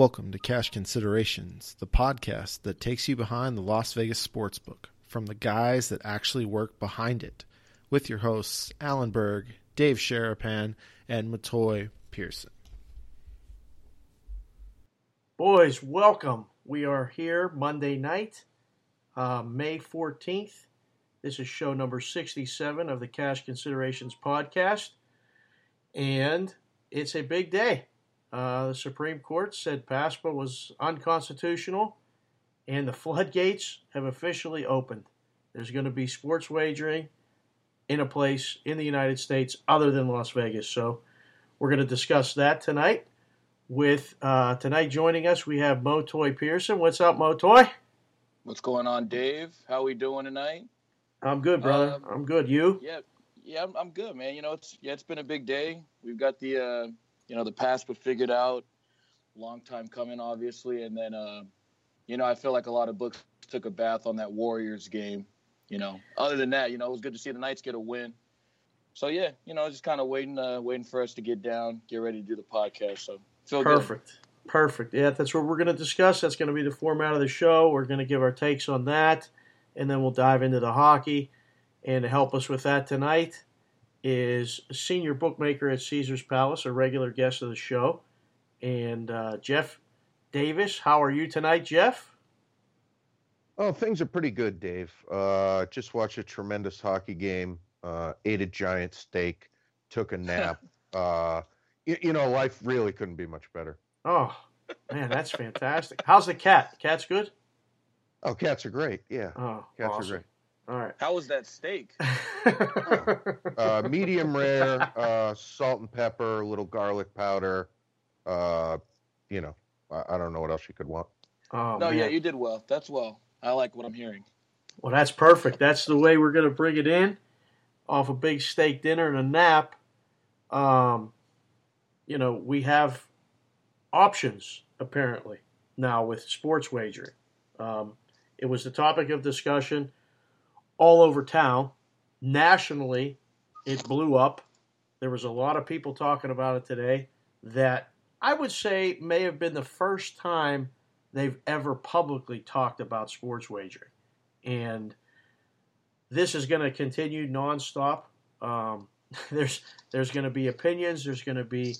Welcome to Cash Considerations, the podcast that takes you behind the Las Vegas sportsbook from the guys that actually work behind it, with your hosts Alan Berg, Dave Sharapan, and Matoy Pearson. Boys, welcome. We are here Monday night, uh, May 14th. This is show number 67 of the Cash Considerations podcast. And it's a big day. Uh, the Supreme Court said PASPA was unconstitutional, and the floodgates have officially opened. There's going to be sports wagering in a place in the United States other than Las Vegas. So we're going to discuss that tonight. With uh, tonight joining us, we have Motoy Pearson. What's up, Motoy? What's going on, Dave? How are we doing tonight? I'm good, brother. Um, I'm good. You? Yeah, yeah, I'm, I'm, good, man. You know, it's yeah, it's been a big day. We've got the uh, you know the PASPA figured out. Long time coming, obviously, and then uh, you know I feel like a lot of books took a bath on that Warriors game. You know, other than that, you know, it was good to see the Knights get a win. So yeah, you know, just kind of waiting, uh, waiting for us to get down, get ready to do the podcast. So feel perfect. Good. Perfect. Yeah, that's what we're going to discuss. That's going to be the format of the show. We're going to give our takes on that, and then we'll dive into the hockey. And to help us with that tonight is a senior bookmaker at Caesars Palace, a regular guest of the show, and uh, Jeff Davis. How are you tonight, Jeff? Oh, things are pretty good, Dave. Uh, just watched a tremendous hockey game. Uh, ate a giant steak. Took a nap. uh, you, you, know, life really couldn't be much better. Oh, man, that's fantastic. How's the cat? Cat's good. Oh, cats are great. Yeah, oh, cats awesome. are great. All right. How was that steak? uh, medium rare, uh, salt and pepper, a little garlic powder. Uh, you know, I, I, don't know what else you could want. Oh, no, man. yeah, you did well. That's well. I like what I'm hearing. Well, that's perfect. That's the way we're going to bring it in off a big steak dinner and a nap. Um, you know, we have options apparently now with sports wagering. Um, it was the topic of discussion all over town. Nationally, it blew up. There was a lot of people talking about it today that I would say may have been the first time they've ever publicly talked about sports wagering. And this is going to continue nonstop. Um, there's there's going to be opinions. There's going to be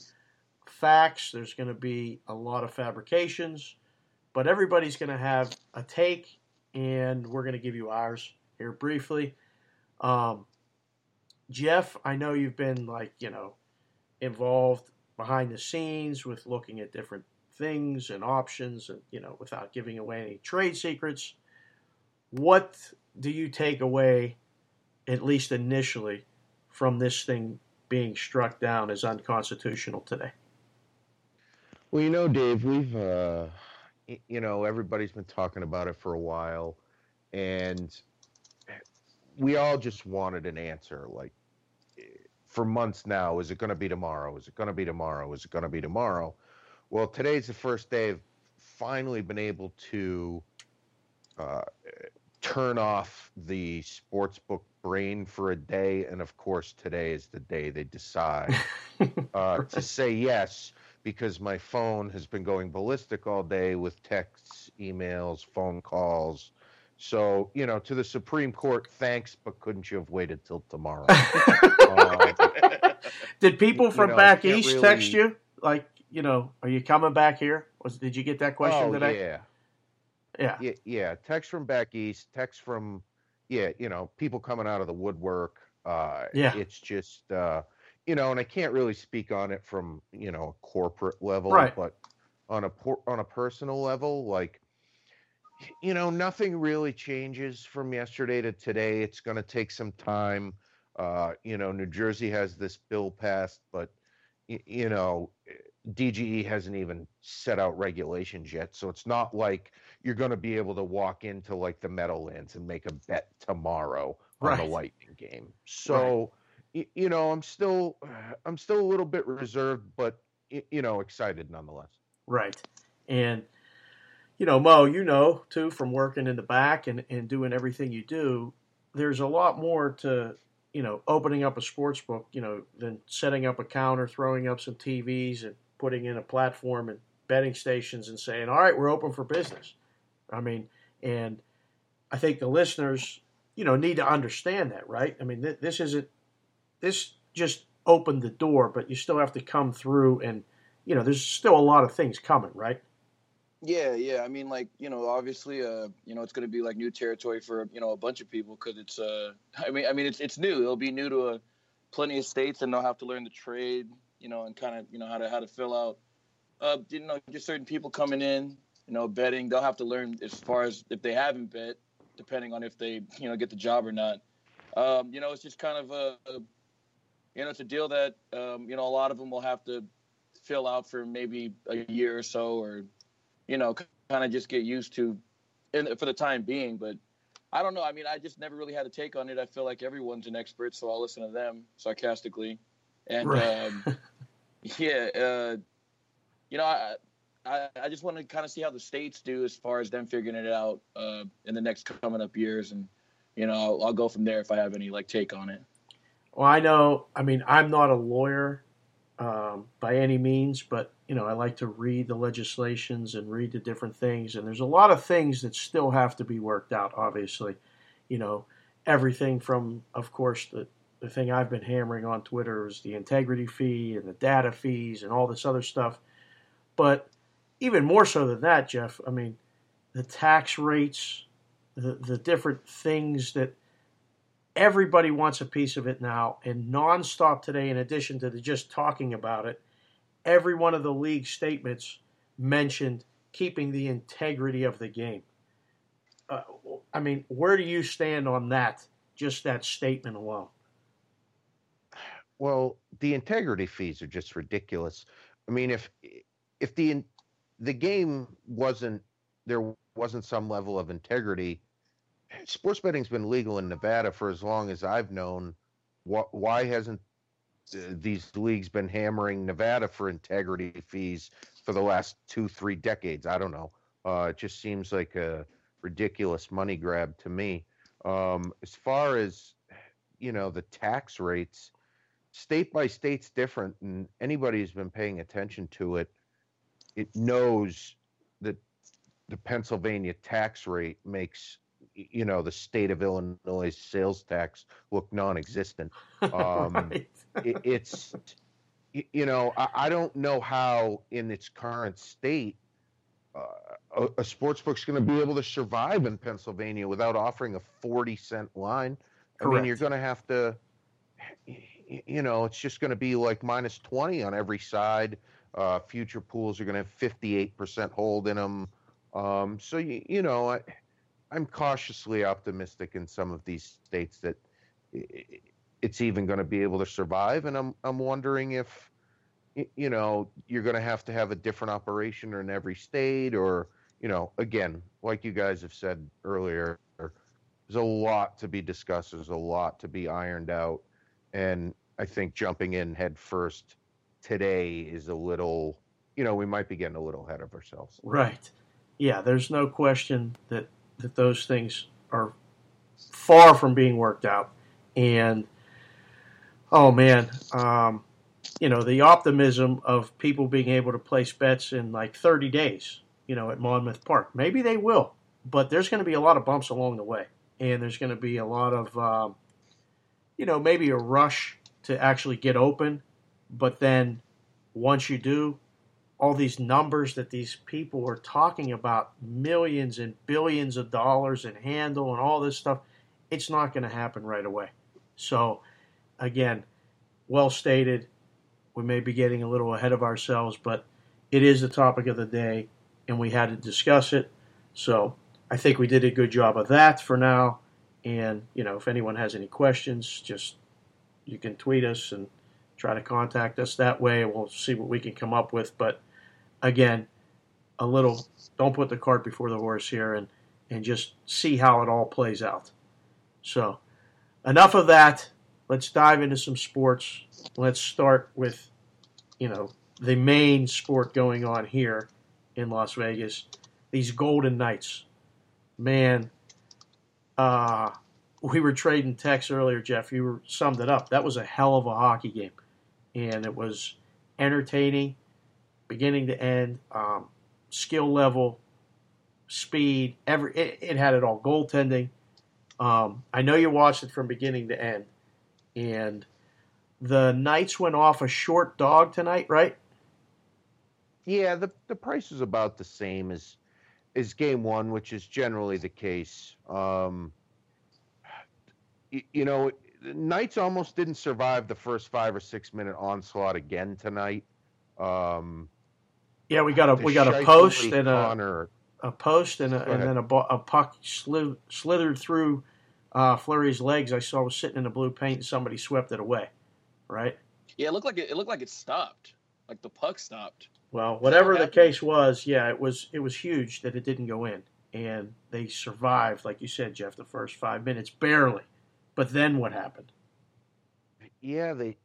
facts. There's going to be a lot of fabrications, but everybody's going to have a take, and we're going to give you ours here briefly. Um, Jeff, I know you've been like, you know, involved behind the scenes with looking at different things and options and, you know, without giving away any trade secrets. What do you take away, at least initially, from this thing being struck down as unconstitutional today? Well, you know, Dave, we've, uh, you know, everybody's been talking about it for a while. And we all just wanted an answer like for months now is it going to be tomorrow? Is it going to be tomorrow? Is it going to be tomorrow? Well today's the first day i've finally been able to uh, turn off the sportsbook brain for a day and of course today is the day they decide uh, to say yes because my phone has been going ballistic all day with texts emails phone calls so, you know, to the Supreme Court, thanks, but couldn't you have waited till tomorrow? uh, did people from you know, back east really... text you? Like, you know, are you coming back here? Was did you get that question oh, today? Yeah. Yeah. Yeah, yeah. Text from back east, text from yeah, you know, people coming out of the woodwork. Uh yeah. it's just uh you know, and I can't really speak on it from, you know, a corporate level, right. but on a on a personal level, like you know, nothing really changes from yesterday to today. It's going to take some time. Uh, you know, New Jersey has this bill passed, but you know, DGE hasn't even set out regulations yet. So it's not like you're going to be able to walk into like the Meadowlands and make a bet tomorrow right. on the Lightning game. So, right. you know, I'm still, I'm still a little bit reserved, but you know, excited nonetheless. Right. And you know, Mo, you know too from working in the back and, and doing everything you do, there's a lot more to, you know, opening up a sports book, you know, than setting up a counter, throwing up some TVs and putting in a platform and betting stations and saying, "All right, we're open for business." I mean, and I think the listeners, you know, need to understand that, right? I mean, th- this isn't this just opened the door, but you still have to come through, and you know, there's still a lot of things coming, right? Yeah, yeah. I mean, like you know, obviously, uh, you know, it's going to be like new territory for you know a bunch of people because it's. Uh, I mean, I mean, it's it's new. It'll be new to a, plenty of states, and they'll have to learn the trade, you know, and kind of you know how to how to fill out. Uh, you know, just certain people coming in, you know, betting. They'll have to learn as far as if they haven't bet, depending on if they you know get the job or not. Um, you know, it's just kind of a, a you know, it's a deal that um, you know a lot of them will have to fill out for maybe a year or so, or you know, kind of just get used to in, for the time being. But I don't know. I mean, I just never really had a take on it. I feel like everyone's an expert, so I'll listen to them sarcastically. And right. um, yeah, uh, you know, I, I, I just want to kind of see how the states do as far as them figuring it out uh, in the next coming up years, and you know, I'll, I'll go from there if I have any like take on it. Well, I know. I mean, I'm not a lawyer um, by any means, but you know, I like to read the legislations and read the different things, and there's a lot of things that still have to be worked out. Obviously, you know, everything from, of course, the the thing I've been hammering on Twitter is the integrity fee and the data fees and all this other stuff. But even more so than that, Jeff, I mean, the tax rates, the, the different things that everybody wants a piece of it now, and nonstop today, in addition to the just talking about it, every one of the league statements mentioned keeping the integrity of the game. Uh, I mean, where do you stand on that? Just that statement alone. Well, the integrity fees are just ridiculous. I mean, if if the the game wasn't there wasn't some level of integrity, sports betting's been legal in Nevada for as long as I've known. Why hasn't uh, these leagues been hammering Nevada for integrity fees for the last two, three decades? I don't know. Uh, it just seems like a ridiculous money grab to me. Um, as far as you know, the tax rates, state by state's different, and anybody who's been paying attention to it, it knows that the Pennsylvania tax rate makes you know the state of Illinois sales tax look non-existent. Um, right. it, it's you know I, I, don't know how in its current state uh, a, a sports book's going to be able to survive in Pennsylvania without offering a forty cent line. Correct. I mean, you're going to have to. You know, it's just going to be like minus twenty on every side. Uh, future pools are going to have 58% hold in them. Um, so you, you know, I, I'm cautiously optimistic in some of these states that it's even going to be able to survive, and I'm I'm wondering if you know you're going to have to have a different operation in every state, or you know, again, like you guys have said earlier, there's a lot to be discussed. There's a lot to be ironed out, and I think jumping in head first today is a little, you know, we might be getting a little ahead of ourselves. Right. Yeah, there's no question that that those things are far from being worked out. And oh man, um, you know the optimism of people being able to place bets in like 30 days, you know, at Monmouth Park. Maybe they will, but there's going to be a lot of bumps along the way, and there's going to be a lot of, um, you know, maybe a rush to actually get open, but then once you do, all these numbers that these people are talking about millions and billions of dollars in handle and all this stuff it's not going to happen right away. So again well stated. We may be getting a little ahead of ourselves but it is the topic of the day and we had to discuss it. So i think we did a good job of that for now. And you know if anyone has any questions just you can tweet us and try to contact us that way. We'll see what we can come up with but again, a little don't put the cart before the horse here and, and just see how it all plays out. So, enough of that. Let's dive into some sports. Let's start with, you know, the main sport going on here in Las Vegas. These Golden Knights. Man, uh, we were trading texts earlier, Jeff. You summed it up. That was a hell of a hockey game. And it was entertaining beginning to end, um, skill level, speed, every it, it had it all. Goaltending. Um, I know you watched it from beginning to end, and the Knights went off a short dog tonight, right? Yeah, the the price is about the same as as game one, which is generally the case. Um, you, you know, Knights almost didn't survive the first five or six minute onslaught again tonight. Um, yeah, we got a we got a post and a a post and, a, and then a, a puck slid, slithered through uh, Fleury's legs. I saw was sitting in the blue paint and somebody swept it away. Right? Yeah, it looked like it, it looked like it stopped. Like the puck stopped. Well, whatever the case was, yeah, it was it was huge that it didn't go in, and they survived, like you said, Jeff, the first five minutes barely. But then what happened? Yeah, they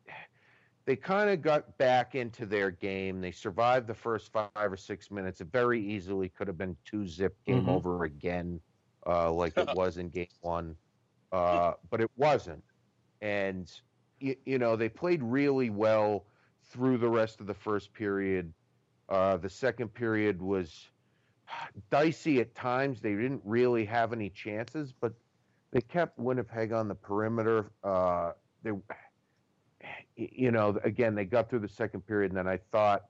they kind of got back into their game. They survived the first five or six minutes. It very easily could have been two zip game mm-hmm. over again, uh, like it was in game one, uh, but it wasn't. And you, you know they played really well through the rest of the first period uh, the second period was dicey at times. They didn't really have any chances, but they kept Winnipeg on the perimeter. Uh, they, you know, again, they got through the second period, and then I thought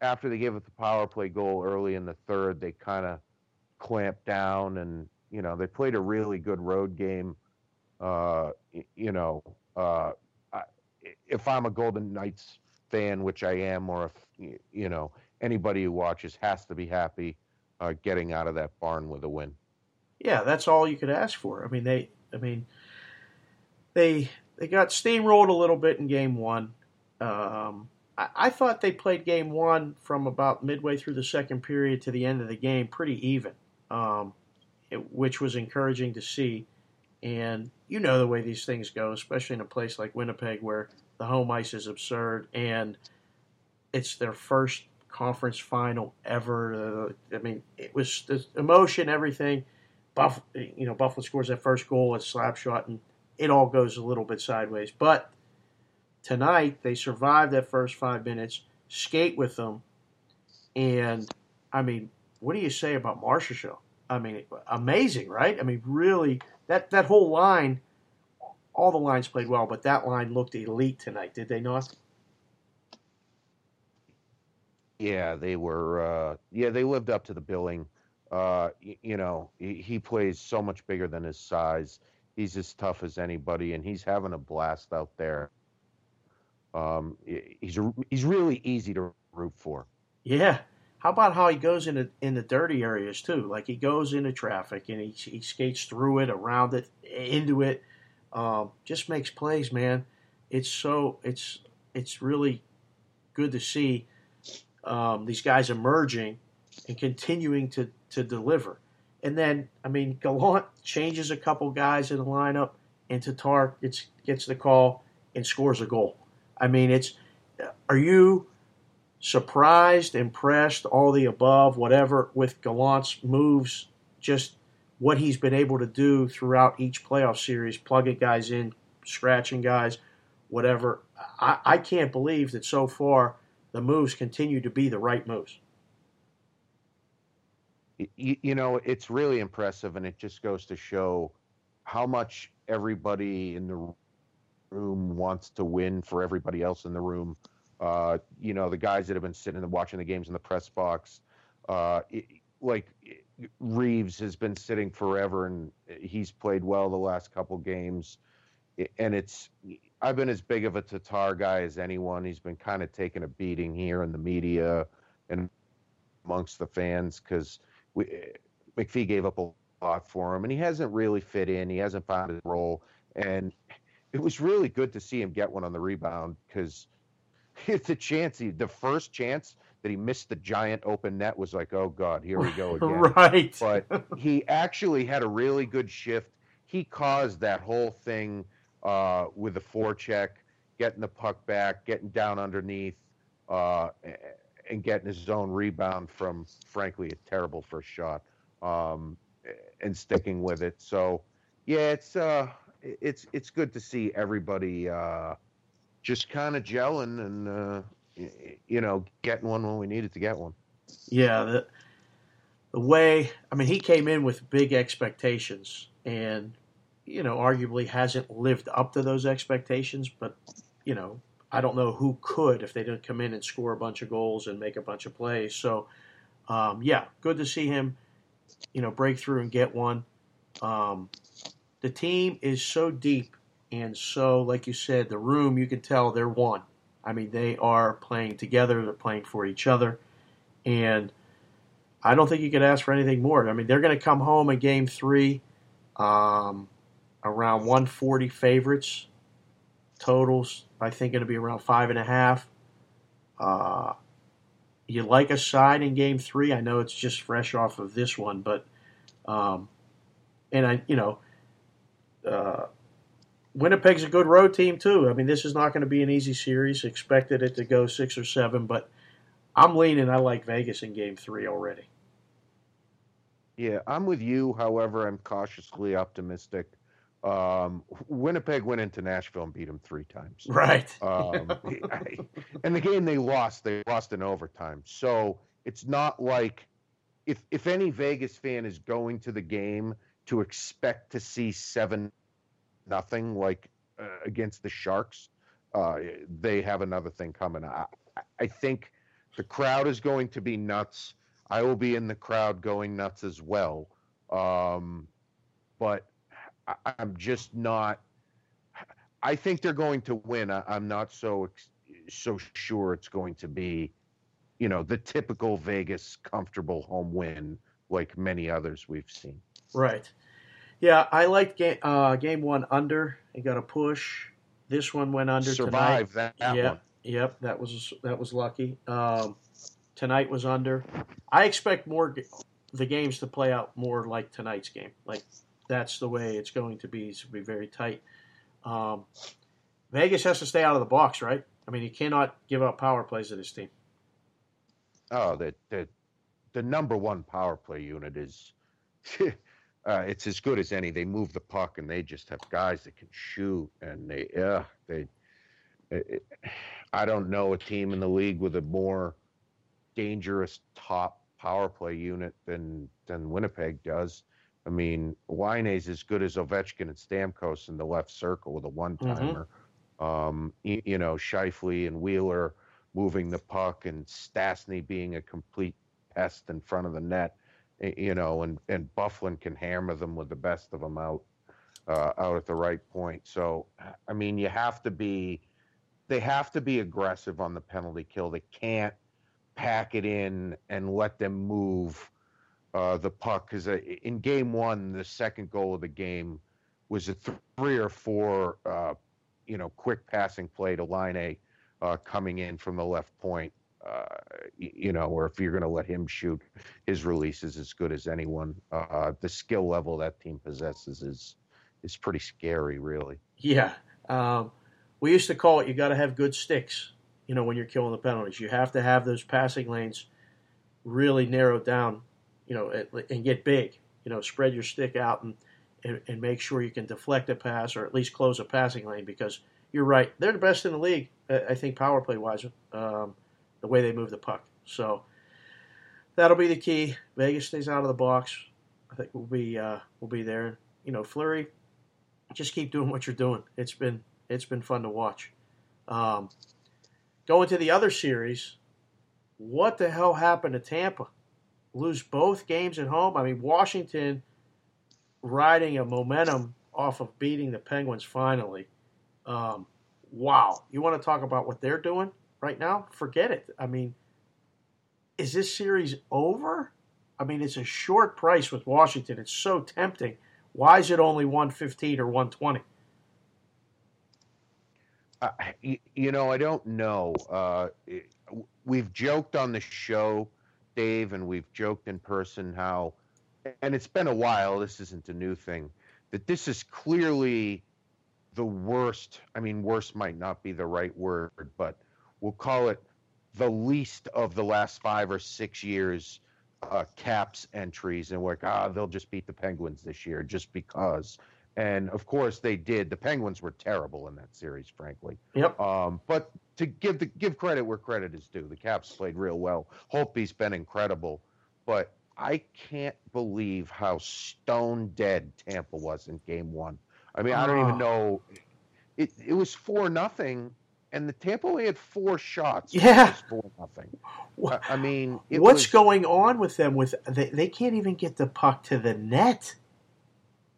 after they gave up the power play goal early in the third, they kind of clamped down, and you know, they played a really good road game. Uh, you know, uh, if I'm a Golden Knights fan, which I am, or if you know, anybody who watches has to be happy uh, getting out of that barn with a win. Yeah, that's all you could ask for. I mean, they, I mean, they they got steamrolled a little bit in game one. Um, I, I thought they played game one from about midway through the second period to the end of the game pretty even, um, it, which was encouraging to see. And you know the way these things go, especially in a place like Winnipeg where the home ice is absurd and it's their first conference final ever. Uh, I mean, it was the emotion, everything. Buff, you know, Buffalo scores that first goal, a slap shot, and it all goes a little bit sideways. But tonight, they survived that first five minutes, skate with them, and I mean, what do you say about Marchessault? I mean, amazing, right? I mean, really, that that whole line, all the lines played well, but that line looked elite tonight, did they not? Yeah, they were. Uh, yeah, they lived up to the billing. Uh, you, you know, he, he, plays so much bigger than his size. He's as tough as anybody, and he's having a blast out there. Um, he's he's really easy to root for. Yeah. How about how he goes into in the dirty areas too? Like he goes into traffic and he, he skates through it, around it, into it. Um, just makes plays, man. It's so it's it's really good to see um, these guys emerging and continuing to, to deliver. And then, I mean, Gallant changes a couple guys in the lineup, and Tatar gets, gets the call and scores a goal. I mean, it's are you surprised, impressed, all the above, whatever, with Gallant's moves, just what he's been able to do throughout each playoff series, plugging guys in, scratching guys, whatever. I, I can't believe that so far – the moves continue to be the right moves. You, you know, it's really impressive, and it just goes to show how much everybody in the room wants to win for everybody else in the room. Uh, you know, the guys that have been sitting and watching the games in the press box, uh, it, like Reeves has been sitting forever, and he's played well the last couple games. And it's I've been as big of a Tatar guy as anyone. He's been kind of taking a beating here in the media and amongst the fans because McPhee gave up a lot for him, and he hasn't really fit in. He hasn't found his role, and it was really good to see him get one on the rebound because it's a chance. He, the first chance that he missed the giant open net was like, oh god, here we go again. right. But he actually had a really good shift. He caused that whole thing uh, with the forecheck, getting the puck back, getting down underneath, uh, and getting his own rebound from, frankly, a terrible first shot, um, and sticking with it. So, yeah, it's uh, it's it's good to see everybody uh, just kind of gelling and uh, you know, getting one when we needed to get one. Yeah, the the way I mean, he came in with big expectations, and you know, arguably hasn't lived up to those expectations. But you know, I don't know who could if they didn't come in and score a bunch of goals and make a bunch of plays. So, um, yeah, good to see him, you know, break through and get one. Um, the team is so deep and so, like you said, the room you can tell they're one. I mean, they are playing together. They're playing for each other, and I don't think you could ask for anything more. I mean, they're going to come home in Game Three, um, around 140 favorites totals. I think to be around five and a half. Uh, you like a side in Game Three? I know it's just fresh off of this one, but um, and I, you know, uh, Winnipeg's a good road team too. I mean, this is not going to be an easy series. Expected it to go six or seven, but I'm leaning. I like Vegas in Game Three already. Yeah, I'm with you. However, I'm cautiously optimistic. Um, Winnipeg went into Nashville and beat them three times. Right. um, and the game they lost, they lost in overtime. So it's not like if if any Vegas fan is going to the game to expect to see seven nothing like uh, against the Sharks, uh, they have another thing coming. I, I think the crowd is going to be nuts. I will be in the crowd going nuts as well. Um, but I, am just not. I think they're going to win. I, am not so so sure it's going to be, you know, the typical Vegas comfortable home win like many others we've seen. Right. Yeah, I liked game, uh, game one under. It got a push. This one went under. Survive that, that yep, one. Yep, that was that was lucky. Um, tonight was under. I expect more the games to play out more like tonight's game. Like that's the way it's going to be. It's going to be very tight. Um, Vegas has to stay out of the box, right? I mean, he cannot give up power plays to this team. Oh, the the the number one power play unit is uh, it's as good as any. They move the puck, and they just have guys that can shoot, and they yeah they. It, I don't know a team in the league with a more dangerous top power play unit than than Winnipeg does. I mean, Laine's as good as Ovechkin and Stamkos in the left circle with a one timer. Mm-hmm. Um, you, you, know, Scheifele and Wheeler moving the puck, and Stastny being a complete pest in front of the net you know, and and Byfuglien can hammer them with the best of them out uh, out at the right point. So, I mean, you have to be, they have to be aggressive on the penalty kill. They can't pack it in and let them move uh, the puck because uh, in game one, the second goal of the game was a three or four, uh, you know, quick passing play to Laine uh, coming in from the left point uh, you know, or if you're going to let him shoot, his release is as good as anyone. Uh, the skill level that team possesses is is pretty scary, really. Yeah, um, we used to call it you got to have good sticks. You know, when you're killing the penalties, you have to have those passing lanes really narrowed down. You know, and get big. You know, spread your stick out and, and, and make sure you can deflect a pass or at least close a passing lane because you're right. They're the best in the league, I think, power play wise. Um, the way they move the puck. So that'll be the key. Vegas stays out of the box. I think we'll be uh, we'll be there. You know, Fleury, just keep doing what you're doing. It's been it's been fun to watch. Um, going to the other series, what the hell happened to Tampa? Lose both games at home. I mean, Washington riding a momentum off of beating the Penguins finally. Um, wow, you want to talk about what they're doing? right now, forget it. I mean, is this series over? I mean, it's a short price with Washington. It's so tempting. Why is it only 115 or 120? Uh, you, know, I don't know. Uh, we've joked on the show, Dave, and we've joked in person how, and it's been a while, this isn't a new thing, that this is clearly the worst. I mean, worst might not be the right word, but we'll call it the least of the last five or six years uh, caps entries, and we're like, ah, they'll just beat the Penguins this year just because. And of course, they did. The Penguins were terrible in that series, frankly. Yep. Um, but to give the give credit where credit is due. The Caps played real well. Holtby's been incredible, but I can't believe how stone dead Tampa was in Game One. I mean, I don't even Oh. know. It it was four nothing, and the Tampa only had four shots. Yeah. Four nothing. I, I mean, it What's was, going on with them? With they, they can't even get the puck to the net.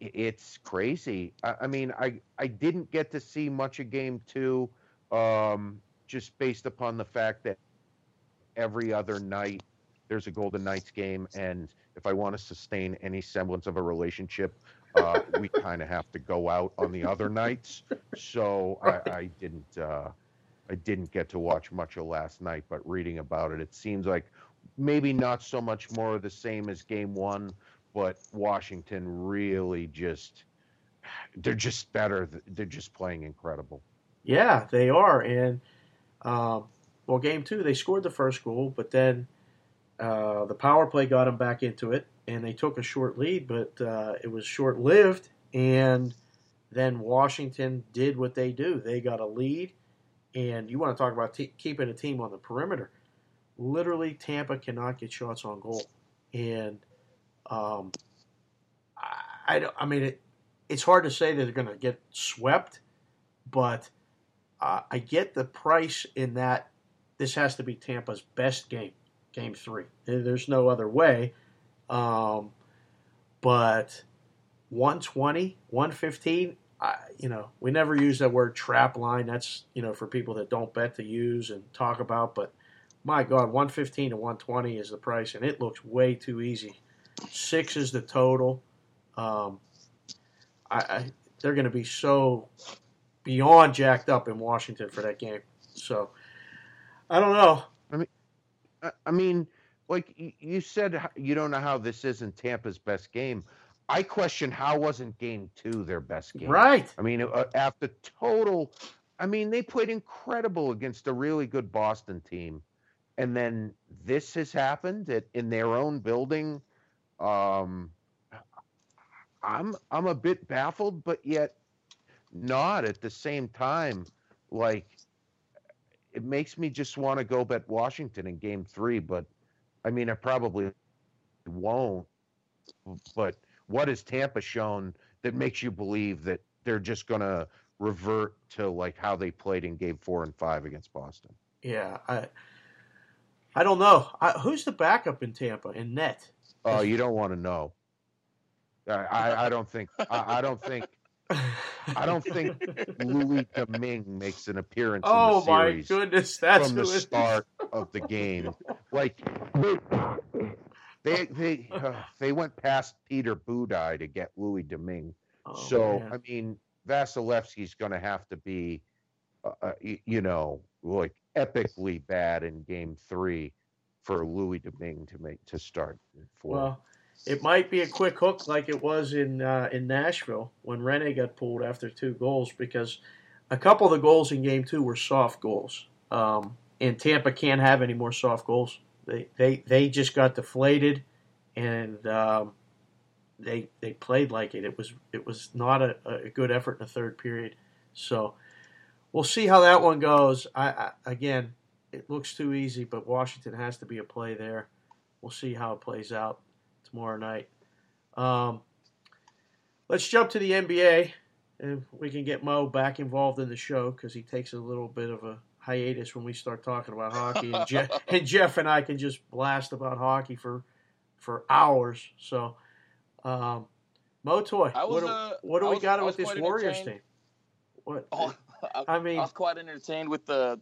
it's crazy. I, I mean, I I didn't get to see much of game two, um, just based upon the fact that every other night there's a Golden Knights game, and if I want to sustain any semblance of a relationship, uh, we kind of have to go out on the other nights. So I, I didn't. Uh, I didn't get to watch much of last night, but reading about it, it seems like maybe not so much more of the same as game one, but Washington really just they're just better. They're just playing incredible. Yeah, they are. And um, well, game two they scored the first goal, but then uh, the power play got them back into it, and they took a short lead, but uh, it was short lived. And then Washington did what they do. They got a lead, and you want to talk about keeping a team on the perimeter. Literally, Tampa cannot get shots on goal, and um, I, I, I mean, it, it's hard to say that they're going to get swept, but uh, I get the price in that this has to be Tampa's best game, game three. There's no other way. Um, but 120, 115, I, you know, we never use that word trap line. That's, you know, for people that don't bet to use and talk about. But my God, 115 to 120 is the price, and it looks way too easy. Six is the total. Um, I, I they're going to be so beyond jacked up in Washington for that game. So I don't know. I- mean, I mean, like you said, you don't know how this isn't Tampa's best game. I question how wasn't Game Two their best game. Right. I mean, uh, after total, I mean, they played incredible against a really good Boston team, and then this has happened at, in their own building. Um, I'm I'm a bit baffled, but yet not at the same time. Like, it makes me just want to go bet Washington in Game Three, but I mean, I probably won't. But what has Tampa shown that makes you believe that they're just going to revert to like how they played in Game Four and Five against Boston? Yeah. I I don't know. I, who's the backup in Tampa in net? Oh, you don't want to know. I, I, I don't think. I, I don't think. I don't think Louis Domingue makes an appearance oh in the my goodness, that's from the start of the game. Like they they uh, they went past Peter Budaj to get Louis Domingue. Oh, so man. I mean, Vasilevskiy's going to have to be, uh, uh, you know, like epically bad in Game Three for Louis Domingue to make to start. For. Well, it might be a quick hook like it was in uh, in Nashville when Rinne got pulled after two goals because a couple of the goals in Game Two were soft goals, um, and Tampa can't have any more soft goals. They they they just got deflated, and um, they they played like it. It was it was not a, a good effort in the third period. So we'll see how that one goes. I, I again, it looks too easy, but Washington has to be a play there. We'll see how it plays out tomorrow night. Um, let's jump to the NBA, and we can get Mo back involved in the show because he takes a little bit of a hiatus when we start talking about hockey, and, Je- and Jeff and I can just blast about hockey for for hours. So, um, Mo Toy, was, what do, uh, what do I we got with this Warriors team? What Oh, I, I mean, I was quite entertained with the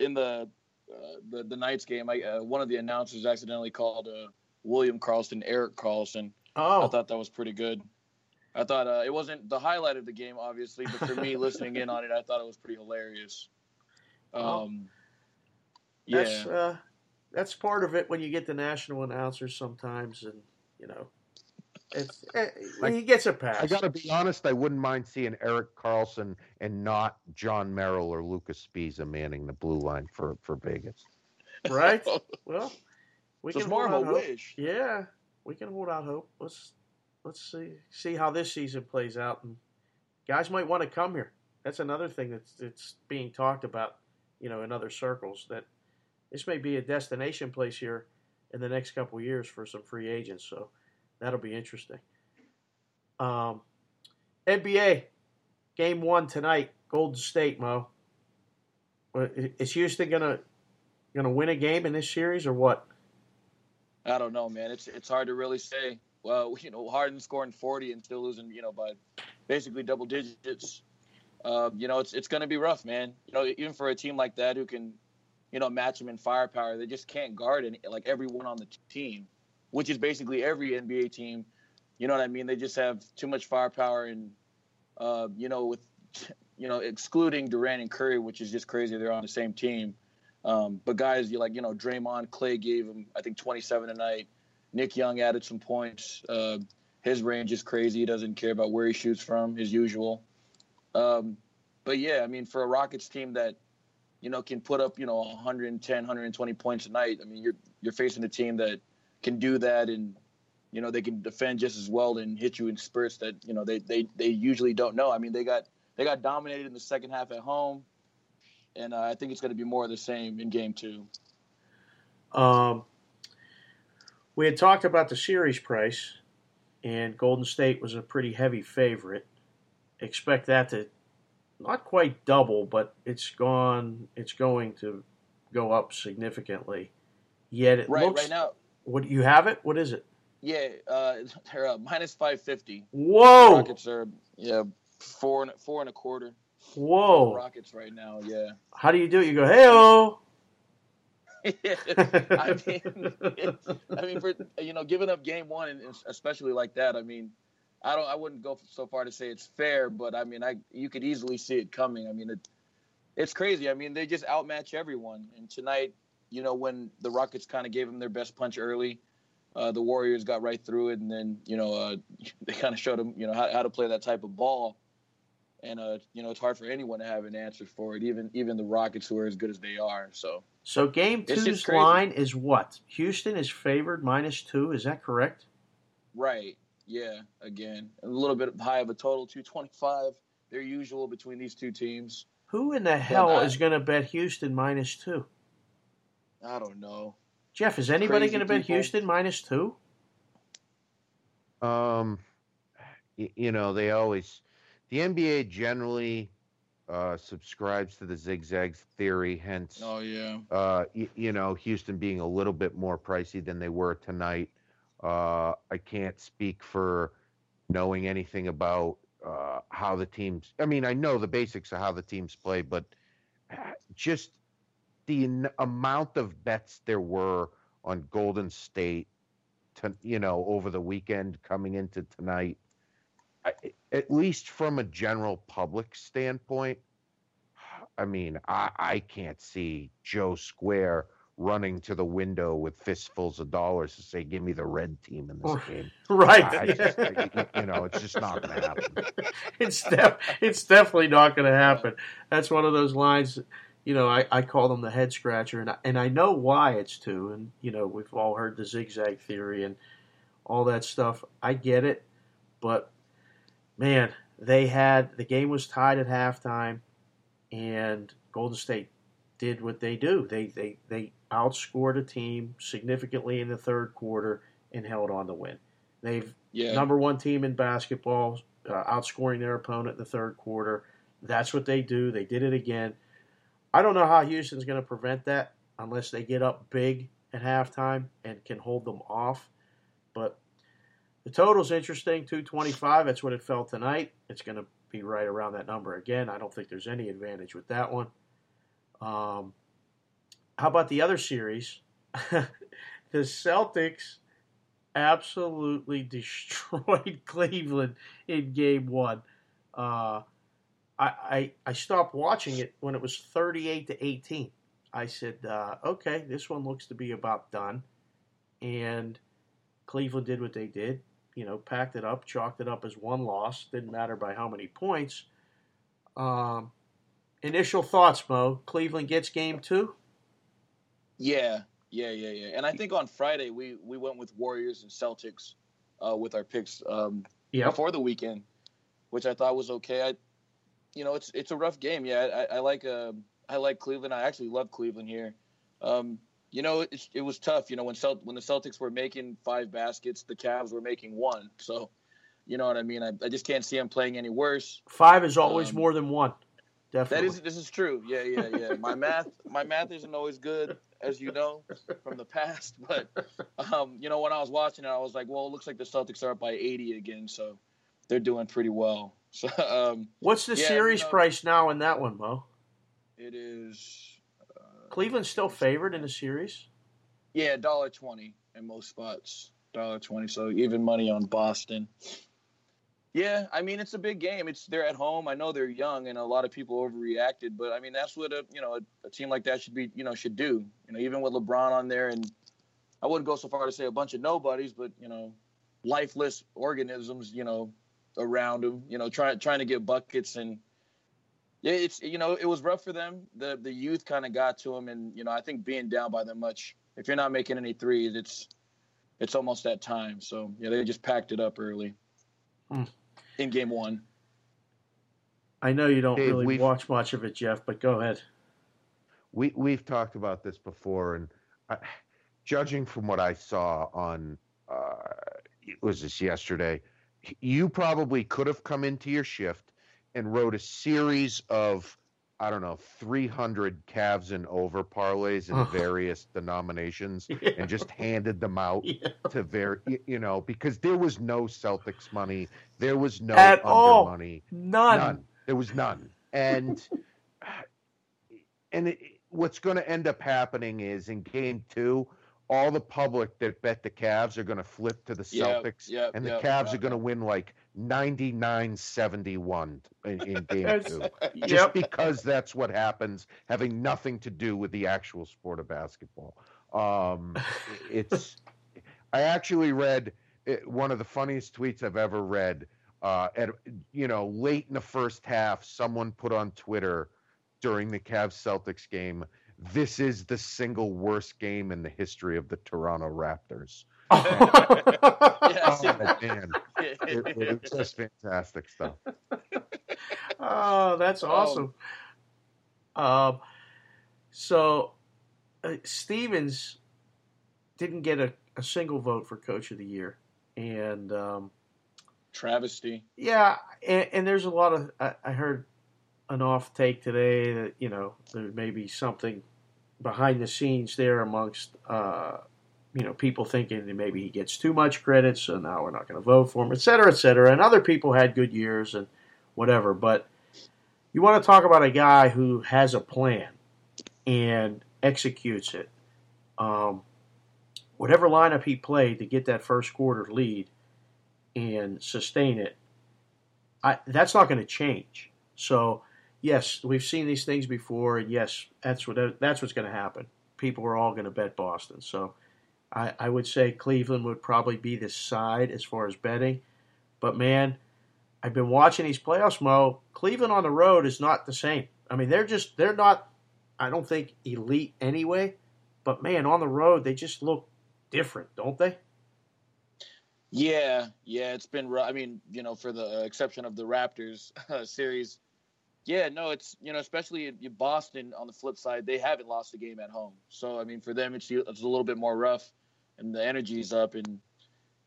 in the uh, the the Knights game. I uh, one of the announcers accidentally called uh, William Karlsson Erik Karlsson. Oh, I thought that was pretty good. I thought uh, it wasn't the highlight of the game, obviously, but for me listening in on it, I thought it was pretty hilarious. Well, Um, that's yeah, uh, that's part of it when you get the national announcers sometimes, and you know, it's eh, Like, he gets a pass. I got to be honest. I wouldn't mind seeing Erik Karlsson and not Jon Merrill or Lucas Sbisa manning the blue line for for Vegas. right? Well, we so can it's more of hold a hope. wish. Yeah, we can hold out hope. Let's let's see see how this season plays out, and guys might want to come here. That's another thing that's that's being talked about. you know, in other circles that this may be a destination place here in the next couple years for some free agents. So that'll be interesting. Um, NBA game one tonight, Golden State. Mo, is Houston gonna gonna win a game in this series or what? I don't know, man. It's it's hard to really say. Well, you know, Harden scoring forty and still losing, you know, by basically double digits. Uh, you know, it's it's going to be rough, man. You know, even for a team like that who can, you know, match them in firepower, they just can't guard any, like everyone on the team, which is basically every NBA team. You know what I mean? They just have too much firepower, and uh, you know, with you know, excluding Durant and Curry, which is just crazy. They're on the same team. Um, but guys, you like you know Draymond, Klay gave him I think 27 tonight. Nick Young added some points. Uh, his range is crazy. He doesn't care about where he shoots from, as usual. Um, but yeah, I mean, for a Rockets team that you know can put up you know 110, 120 points a night, I mean, you're you're facing a team that can do that, and you know they can defend just as well and hit you in spurts that you know they they they usually don't know. I mean, they got they got dominated in the second half at home and uh, I think it's going to be more of the same in game two. Um, we had talked about the series price, and Golden State was a pretty heavy favorite. Expect that to not quite double, but it's gone. It's going to go up significantly. Yet it right, looks right now. What you have it? What is it? Yeah, uh, they're uh, minus five fifty. Whoa! Rockets are yeah four and four and a quarter. Whoa! Rockets right now, yeah. How do you do it? You go, hey oh. I mean, I mean, for you know, giving up game one, and especially like that. I mean, I don't, I wouldn't go so far to say it's fair, but I mean, I you could easily see it coming. I mean, it, it's crazy. I mean, they just outmatch everyone. And tonight, you know, when the Rockets kind of gave them their best punch early, uh, the Warriors got right through it, and then you know, uh, they kind of showed them, you know, how, how to play that type of ball and uh, you know it's hard for anyone to have an answer for it, even even the Rockets who are as good as they are. So, so game two's line is what? Houston is favored minus two. Is that correct? Right. Yeah. Again, a little bit high of a total, two twenty five. Their usual between these two teams. Who in the hell I, is going to bet Houston minus two? I don't know. Jeff, is anybody going to bet Houston minus two? Um, you know they always the NBA generally uh, subscribes to the zigzag theory, hence, oh yeah, uh, y- you know, Houston being a little bit more pricey than they were tonight. Uh, I can't speak for knowing anything about uh, how the teams. I mean, I know the basics of how the teams play, but uh, just the n- amount of bets there were on Golden State, to you know, over the weekend coming into tonight at least from a general public standpoint, I mean, I, I can't see Joe Square running to the window with fistfuls of dollars to say, "Give me the red team in this game." Right? I, I just, you know, it's just not going to happen. It's def- it's definitely not going to happen. That's one of those lines. You know, I, I call them the head scratcher, and I, and I know why it's two. And you know, we've all heard the zigzag theory and all that stuff. I get it, but man, they had the game was tied at halftime, and Golden State did what they do. They they they outscored a team significantly in the third quarter and held on to win. They've yeah. number one team in basketball, uh, outscoring their opponent in the third quarter. That's what they do. They did it again. I don't know how Houston's going to prevent that unless they get up big at halftime and can hold them off. The total's interesting, 225. That's what it felt tonight. It's going to be right around that number again. I don't think there's any advantage with that one. Um, how about the other series? the Celtics absolutely destroyed Cleveland in game one. Uh, I, I, I stopped watching it when it was 38 to 18. I said, uh, okay, this one looks to be about done. And Cleveland did what they did you know, packed it up, chalked it up as one loss. Didn't matter by how many points. Um, initial thoughts, Mo. Cleveland gets game two. Yeah, yeah, yeah, yeah. And I think on Friday we we went with Warriors and Celtics uh, with our picks um, yep. before the weekend, which I thought was okay. I, you know, it's it's a rough game. Yeah, I, I like uh, I like Cleveland. I actually love Cleveland here. Um, you know, it, it was tough. You know, when Celt- when the Celtics were making five baskets, the Cavs were making one. So, you know what I mean. I, I just can't see them playing any worse. Five is always Um, more than one. Definitely. is this is true. Yeah, yeah, yeah. My math my math isn't always good, as you know from the past. But um, you know, when I was watching it, I was like, well, it looks like the Celtics are up by 80 again, so they're doing pretty well. So um, What's the Yeah, series you know- price now in that one, Mo? it is. Cleveland's still favored in the series. Yeah, dollar twenty in most spots. Dollar twenty, so even money on Boston. Yeah, I mean it's a big game. It's they're at home. I know they're young, and a lot of people overreacted, but I mean that's what a you know a, a team like that should be you know should do. You know, even with LeBron on there, and I wouldn't go so far to say a bunch of nobodies, but you know, lifeless organisms, you know, around him. You know, trying trying to get buckets and. Yeah, it's you know it was rough for them. The the youth kind of got to them, and you know I think being down by them much, if you're not making any threes, it's it's almost that time. So yeah, they just packed it up early Hmm. in game one. I know you don't Dave, really watch much of it, Jeff, but go ahead. we we've talked about this before, and uh, judging from what I saw on uh, was this yesterday, you probably could have come into your shift and wrote a series of I don't know 300 Cavs and over parlays in various denominations and just handed them out Yeah. to very you know because there was no Celtics money, there was no At under all. money. None. None. There was none. And and it, what's going to end up happening is in game two, all the public that bet the Cavs are going to flip to the Celtics, yep, and the yep, Cavs yep. are going to win like 99-71 in, in game two. Just Yep. because that's what happens, having nothing to do with the actual sport of basketball. Um, it's. I actually read eh, one of the funniest tweets I've ever read. Uh, at you know, late in the first half, someone put on Twitter during the Cavs Celtics game, "This is the single worst game in the history of the Toronto Raptors." Yeah, see- Oh man, it, it was just fantastic stuff. oh, that's awesome. Um, so uh, Stevens didn't get a, a single vote for Coach of the Year, and um, Travesty. yeah, and, and there's a lot of I, I heard an off take today that you know there may be something behind the scenes there amongst uh, you know people thinking that maybe he gets too much credit, so now we're not going to vote for him, et cetera, et cetera. And other people had good years and whatever, but you want to talk about a guy who has a plan and executes it. Um, whatever lineup he played to get that first quarter lead and sustain it, I, that's not going to change. So, yes, we've seen these things before, and yes, that's what that's what's going to happen. People are all going to bet Boston. So, I, I would say Cleveland would probably be the side as far as betting. But man, I've been watching these playoffs, Mo. Cleveland on the road is not the same. I mean, they're just they're not. I don't think elite anyway. But man, on the road they just look different, don't they? Yeah, yeah, it's been. ru- I mean, you know, for the exception of the Raptors uh, series, yeah, no, it's you know, especially in Boston. On the flip side, they haven't lost a game at home, so I mean, for them, it's it's a little bit more rough, and the energy's up, and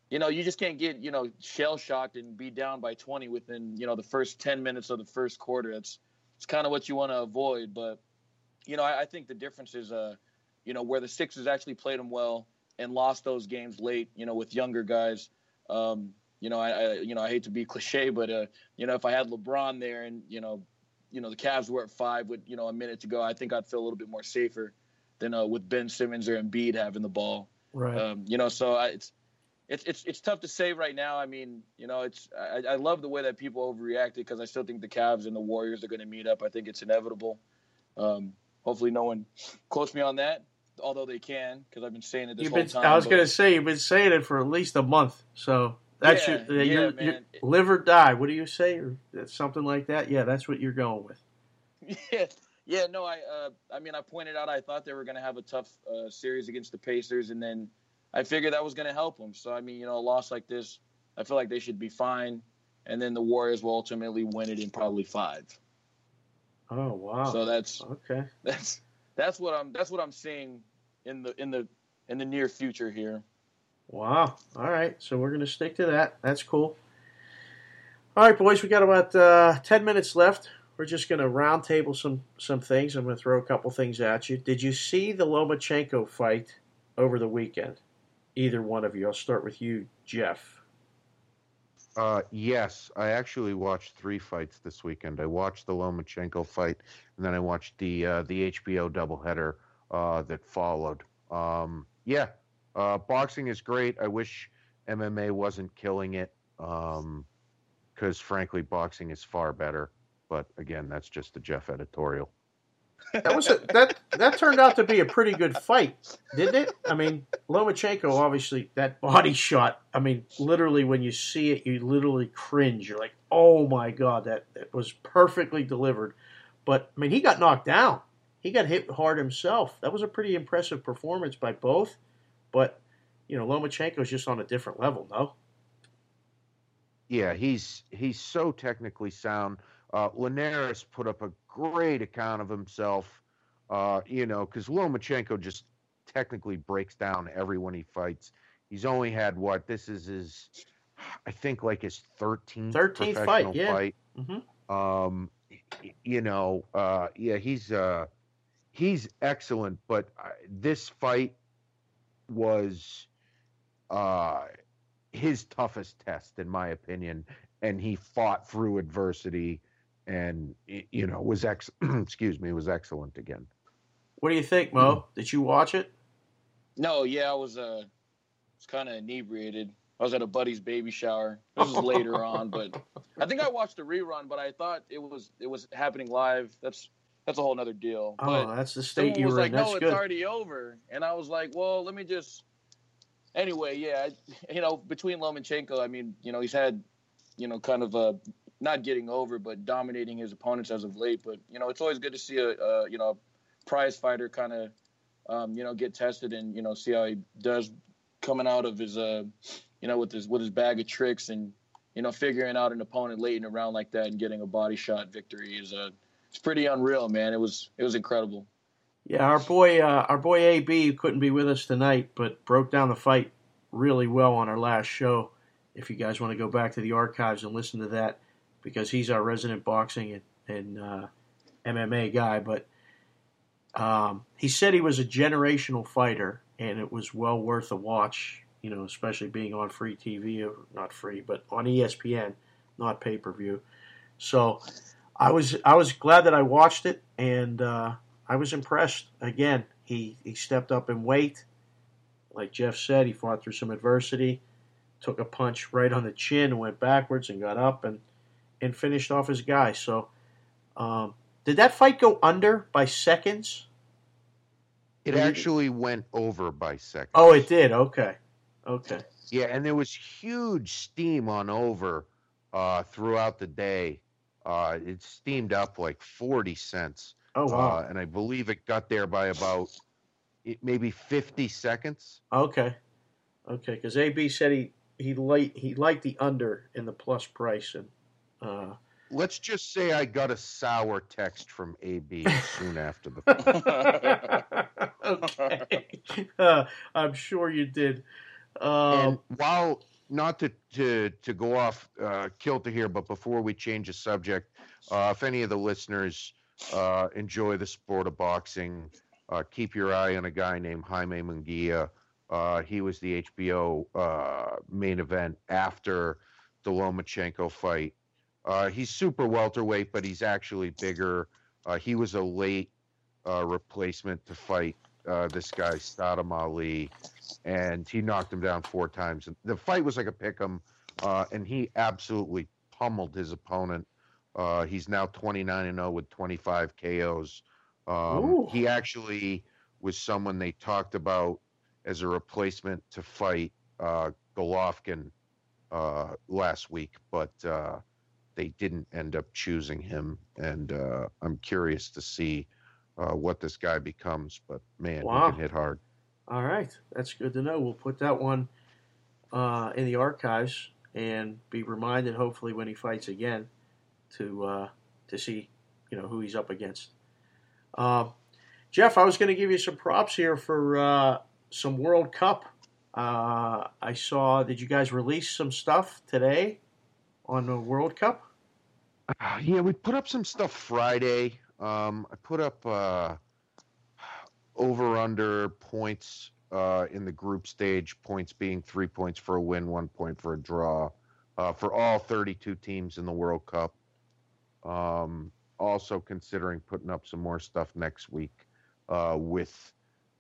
you know, you just can't get you know shell shocked and be down by 20 within you know the first 10 minutes of the first quarter. It's it's kind of what you want to avoid, but you know, I, I think the difference is, uh, you know, where the Sixers actually played them well and lost those games late, you know, with younger guys. Um, you know, I, I you know I hate to be cliche, but uh, you know, if I had LeBron there and you know, you know the Cavs were at five with you know a minute to go, I think I'd feel a little bit more safer than uh, with Ben Simmons or Embiid having the ball. Right. Um, you know, so I, it's it's it's it's tough to say right now. I mean, you know, it's I, I love the way that people overreacted because I still think the Cavs and the Warriors are going to meet up. I think it's inevitable. Um, hopefully, no one quotes me on that, although they can because I've been saying it this You've whole been, time. I was going to say you've been saying it for at least a month, so that's Yeah, your, yeah, your, your live or die. What do you say, or something like that? Yeah, that's what you're going with. Yeah, yeah, no, I, uh, I mean, I pointed out I thought they were going to have a tough uh, series against the Pacers, and then I figured that was going to help them. So, I mean, you know, a loss like this, I feel like they should be fine, and then the Warriors will ultimately win it in probably five. Oh wow. So that's okay. that's that's what I'm that's what I'm seeing in the in the in the near future here. Wow. All right. So we're gonna stick to that. That's cool. All right, boys. We got about uh, ten minutes left. We're just gonna roundtable some some things. I'm gonna throw a couple things at you. Did you see the Lomachenko fight over the weekend? Either one of you. I'll start with you, Jeff. Uh, yes, I actually watched three fights this weekend. I watched the Lomachenko fight, and then I watched the uh, the HBO doubleheader uh, that followed. Um, yeah, uh, boxing is great. I wish MMA wasn't killing it, because um, frankly, boxing is far better. But again, that's just the Jeff editorial. That was a, that that turned out to be a pretty good fight, didn't it? I mean, Lomachenko obviously that body shot. I mean, literally when you see it, you literally cringe. You're like, "Oh my god, that, that was perfectly delivered." But I mean, he got knocked down. He got hit hard himself. That was a pretty impressive performance by both. But you know, Lomachenko's just on a different level, no? Yeah, he's he's so technically sound. Uh, Linares put up a great account of himself, uh, you know, because Lomachenko just technically breaks down everyone he fights. He's only had what? This is his, I think, like his 13th, 13th fight. Yeah. Fight. Mm-hmm. Um, you know, uh, yeah, he's uh, he's excellent, but uh, this fight was uh, his toughest test, in my opinion, and he fought through adversity and you know was ex excuse me was excellent again. What do you think, Mo? Mm. Did you watch it? No, yeah, I was uh, was kind of inebriated. I was at a buddy's baby shower. This was later on, but I think I watched the rerun. But I thought it was it was happening live. That's that's a whole other deal. Oh, but that's the state you were like, in. That's no, good. it's already over. And I was like, well, let me just. Anyway, yeah, you know, between Lomachenko, I mean, you know, he's had, you know, kind of a not getting over, but dominating his opponents as of late. But you know, it's always good to see a, a you know prize fighter kind of um, you know get tested and you know see how he does coming out of his uh you know with his with his bag of tricks and you know figuring out an opponent late in a round like that and getting a body shot victory is uh it's pretty unreal, man. It was it was incredible. Yeah, our boy uh, our boy AB couldn't be with us tonight, but broke down the fight really well on our last show. If you guys want to go back to the archives and listen to that, because he's our resident boxing and, and uh, MMA guy. But um, he said he was a generational fighter, and it was well worth a watch. You know, especially being on free TV or not free, but on ESPN, not pay per view. So I was I was glad that I watched it, and uh, I was impressed. Again, he he stepped up in weight. Like Jeff said, he fought through some adversity, took a punch right on the chin, went backwards and got up and and finished off his guy. So, um, did that fight go under by seconds? It actually went over by seconds. Oh, it did. Okay, okay. Yeah, and there was huge steam on over uh, throughout the day. Uh, it steamed up like forty cents. Oh wow! Uh, and I believe it got there by about maybe fifty seconds. Okay, okay. Because AB said he he liked he liked the under in the plus price, and uh, Let's just say I got a sour text from AB soon after the. okay, uh, I'm sure you did. Um, and while not to to to go off uh, kilter here, but before we change the subject, uh, if any of the listeners uh, enjoy the sport of boxing, uh, keep your eye on a guy named Jaime Munguia. Uh, he was the HBO uh, main event after the Lomachenko fight. Uh, he's super welterweight, but he's actually bigger. Uh, he was a late uh, replacement to fight uh, this guy Saddam Ali, and he knocked him down four times. The fight was like a pick'em, uh, and he absolutely pummeled his opponent. Uh, he's now 29 and 0 with 25 KOs. Um, he actually was someone they talked about as a replacement to fight Golovkin last week, but they didn't end up choosing him, and uh, I'm curious to see uh, what this guy becomes. But man, wow. he can hit hard. All right, that's good to know. We'll put that one uh, in the archives and be reminded, hopefully, when he fights again, to uh, to see, you know who he's up against. Uh, Jeff, I was going to give you some props here for uh, some World Cup. Uh, I saw. Did you guys release some stuff today on the World Cup? Uh, yeah, we put up some stuff Friday. Um, I put up uh, over under points uh, in the group stage, points being three points for a win, one point for a draw, uh, for all 32 teams in the World Cup. Um, also considering putting up some more stuff next week uh, with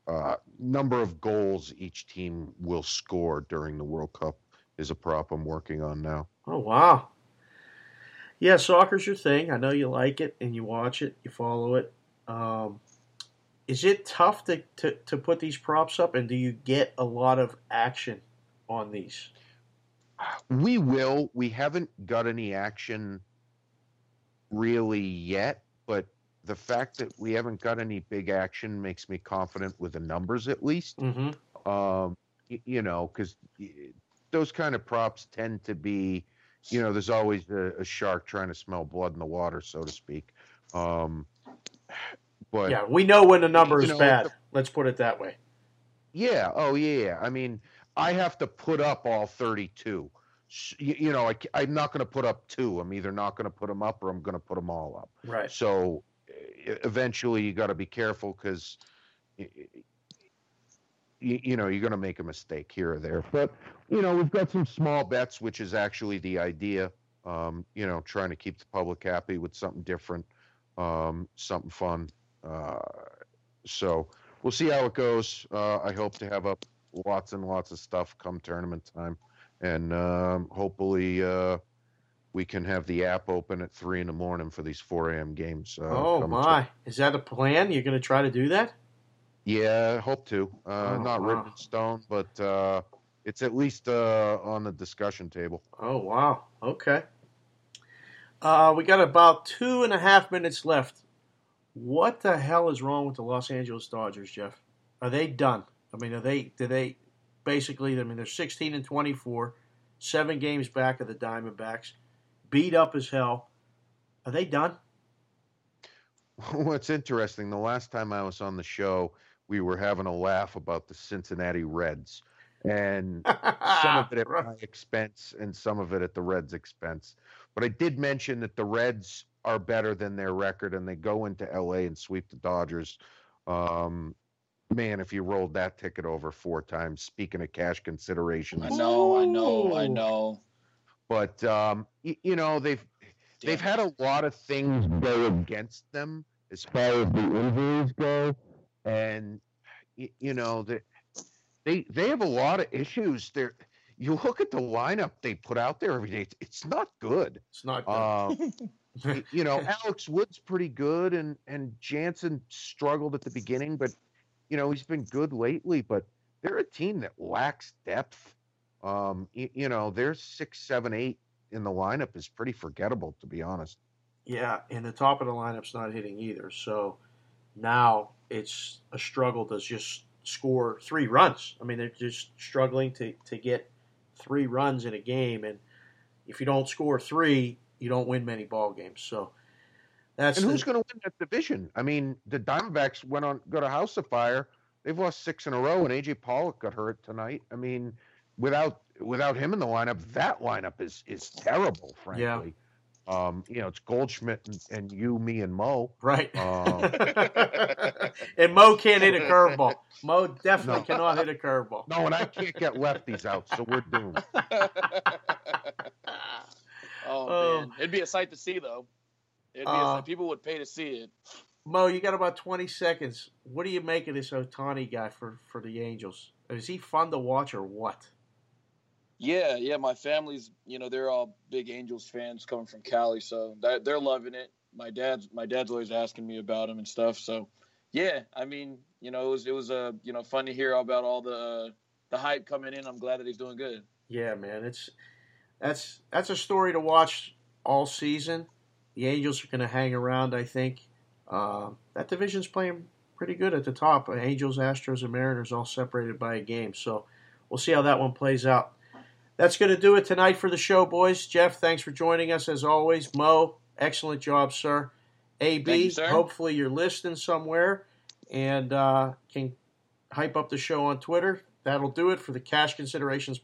uh, number of goals each team will score during the World Cup is a prop I'm working on now. Oh wow! Yeah, soccer's your thing. I know you like it and you watch it, you follow it. Um, is it tough to, to, to put these props up, and do you get a lot of action on these? We will. We haven't got any action really yet, but the fact that we haven't got any big action makes me confident with the numbers at least. Mm-hmm. Um, y- you know, because those kind of props tend to be, you know, there's always a, a shark trying to smell blood in the water, so to speak. Um, but Yeah, we know when the number is know, bad. the- Let's put it that way. Yeah. Oh, yeah. I mean, I have to put up all 32. You, you know, I, am not going to put up two. I'm either not going to put them up or I'm going to put them all up. Right. So eventually you got to be careful because, you, you know, you're going to make a mistake here or there. But, you know, we've got some small bets, which is actually the idea. Um, you know, trying to keep the public happy with something different, um, something fun. Uh, so we'll see how it goes. Uh, I hope to have up lots and lots of stuff come tournament time, and um, hopefully uh, we can have the app open at three in the morning for these four a.m. games. Uh, oh my! to- Is that a plan? You're going to try to do that? Yeah, hope to. Uh, Oh, not written wow. in stone, but uh, it's at least uh, on the discussion table. Oh wow! Okay. Uh, we got about two and a half minutes left. What the hell is wrong with the Los Angeles Dodgers, Jeff? Are they done? I mean, are they? Do they basically? I mean, they're 16 and 24, seven games back of the Diamondbacks, beat up as hell. Are they done? What's interesting, the last time I was on the show, we were having a laugh about the Cincinnati Reds. And some of it at my expense and some of it at the Reds' expense. But I did mention that the Reds are better than their record and they go into LA and sweep the Dodgers. Um, man, if you rolled that ticket over four times, speaking of cash considerations, I know, I know, I know. but um, y- you know they've they've had a lot of things go against them as far as the injuries go, and you know they they they have a lot of issues. There, you look at the lineup they put out there every day; it's, it's not good. It's not good. Uh, you know, Alex Wood's pretty good, and and Jansen struggled at the beginning, but you know he's been good lately. But they're a team that lacks depth. Um, y- you know, their six, seven, eight in the lineup is pretty forgettable, to be honest. Yeah, and the top of the lineup's not hitting either. So now it's a struggle to just score three runs. I mean, they're just struggling to, to get three runs in a game, and if you don't score three, you don't win many ball games. So that's And the- who's going to win that division? I mean, the Diamondbacks went on got a house of fire. They've lost six in a row, and AJ Pollock got hurt tonight. I mean, without without him in the lineup, that lineup is is terrible. Yeah. Frankly, um, you know, it's Goldschmidt and, and you, me, and Mo. right. Uh, and Mo can't hit a curveball. Mo definitely No. cannot hit a curveball. No, and I can't get lefties out, so we're doomed. oh, Oh. man, it'd be a sight to see though. It'd be Uh, a sight. People would pay to see it. Mo, you got about 20 seconds. What do you make of this Ohtani guy for, for the Angels? Is he fun to watch or what? Yeah, yeah. My family's, you know, they're all big Angels fans coming from Cali, so they're, loving it. My dad's, my dad's always asking me about him and stuff. So, yeah, I mean, you know, it was, it was, uh, you know, fun to hear about all the, uh, the hype coming in. I'm glad that he's doing good. Yeah, man, it's that's that's a story to watch all season. The Angels are going to hang around, I think. Uh, that division's playing pretty good at the top. Angels, Astros, and Mariners all separated by a game, so we'll see how that one plays out. That's going to do it tonight for the show, boys. Jeff, thanks for joining us as always. Mo, excellent job, sir. AB, you, sir. hopefully you're listening somewhere and uh, can hype up the show on Twitter. That'll do it for the Cash Considerations podcast.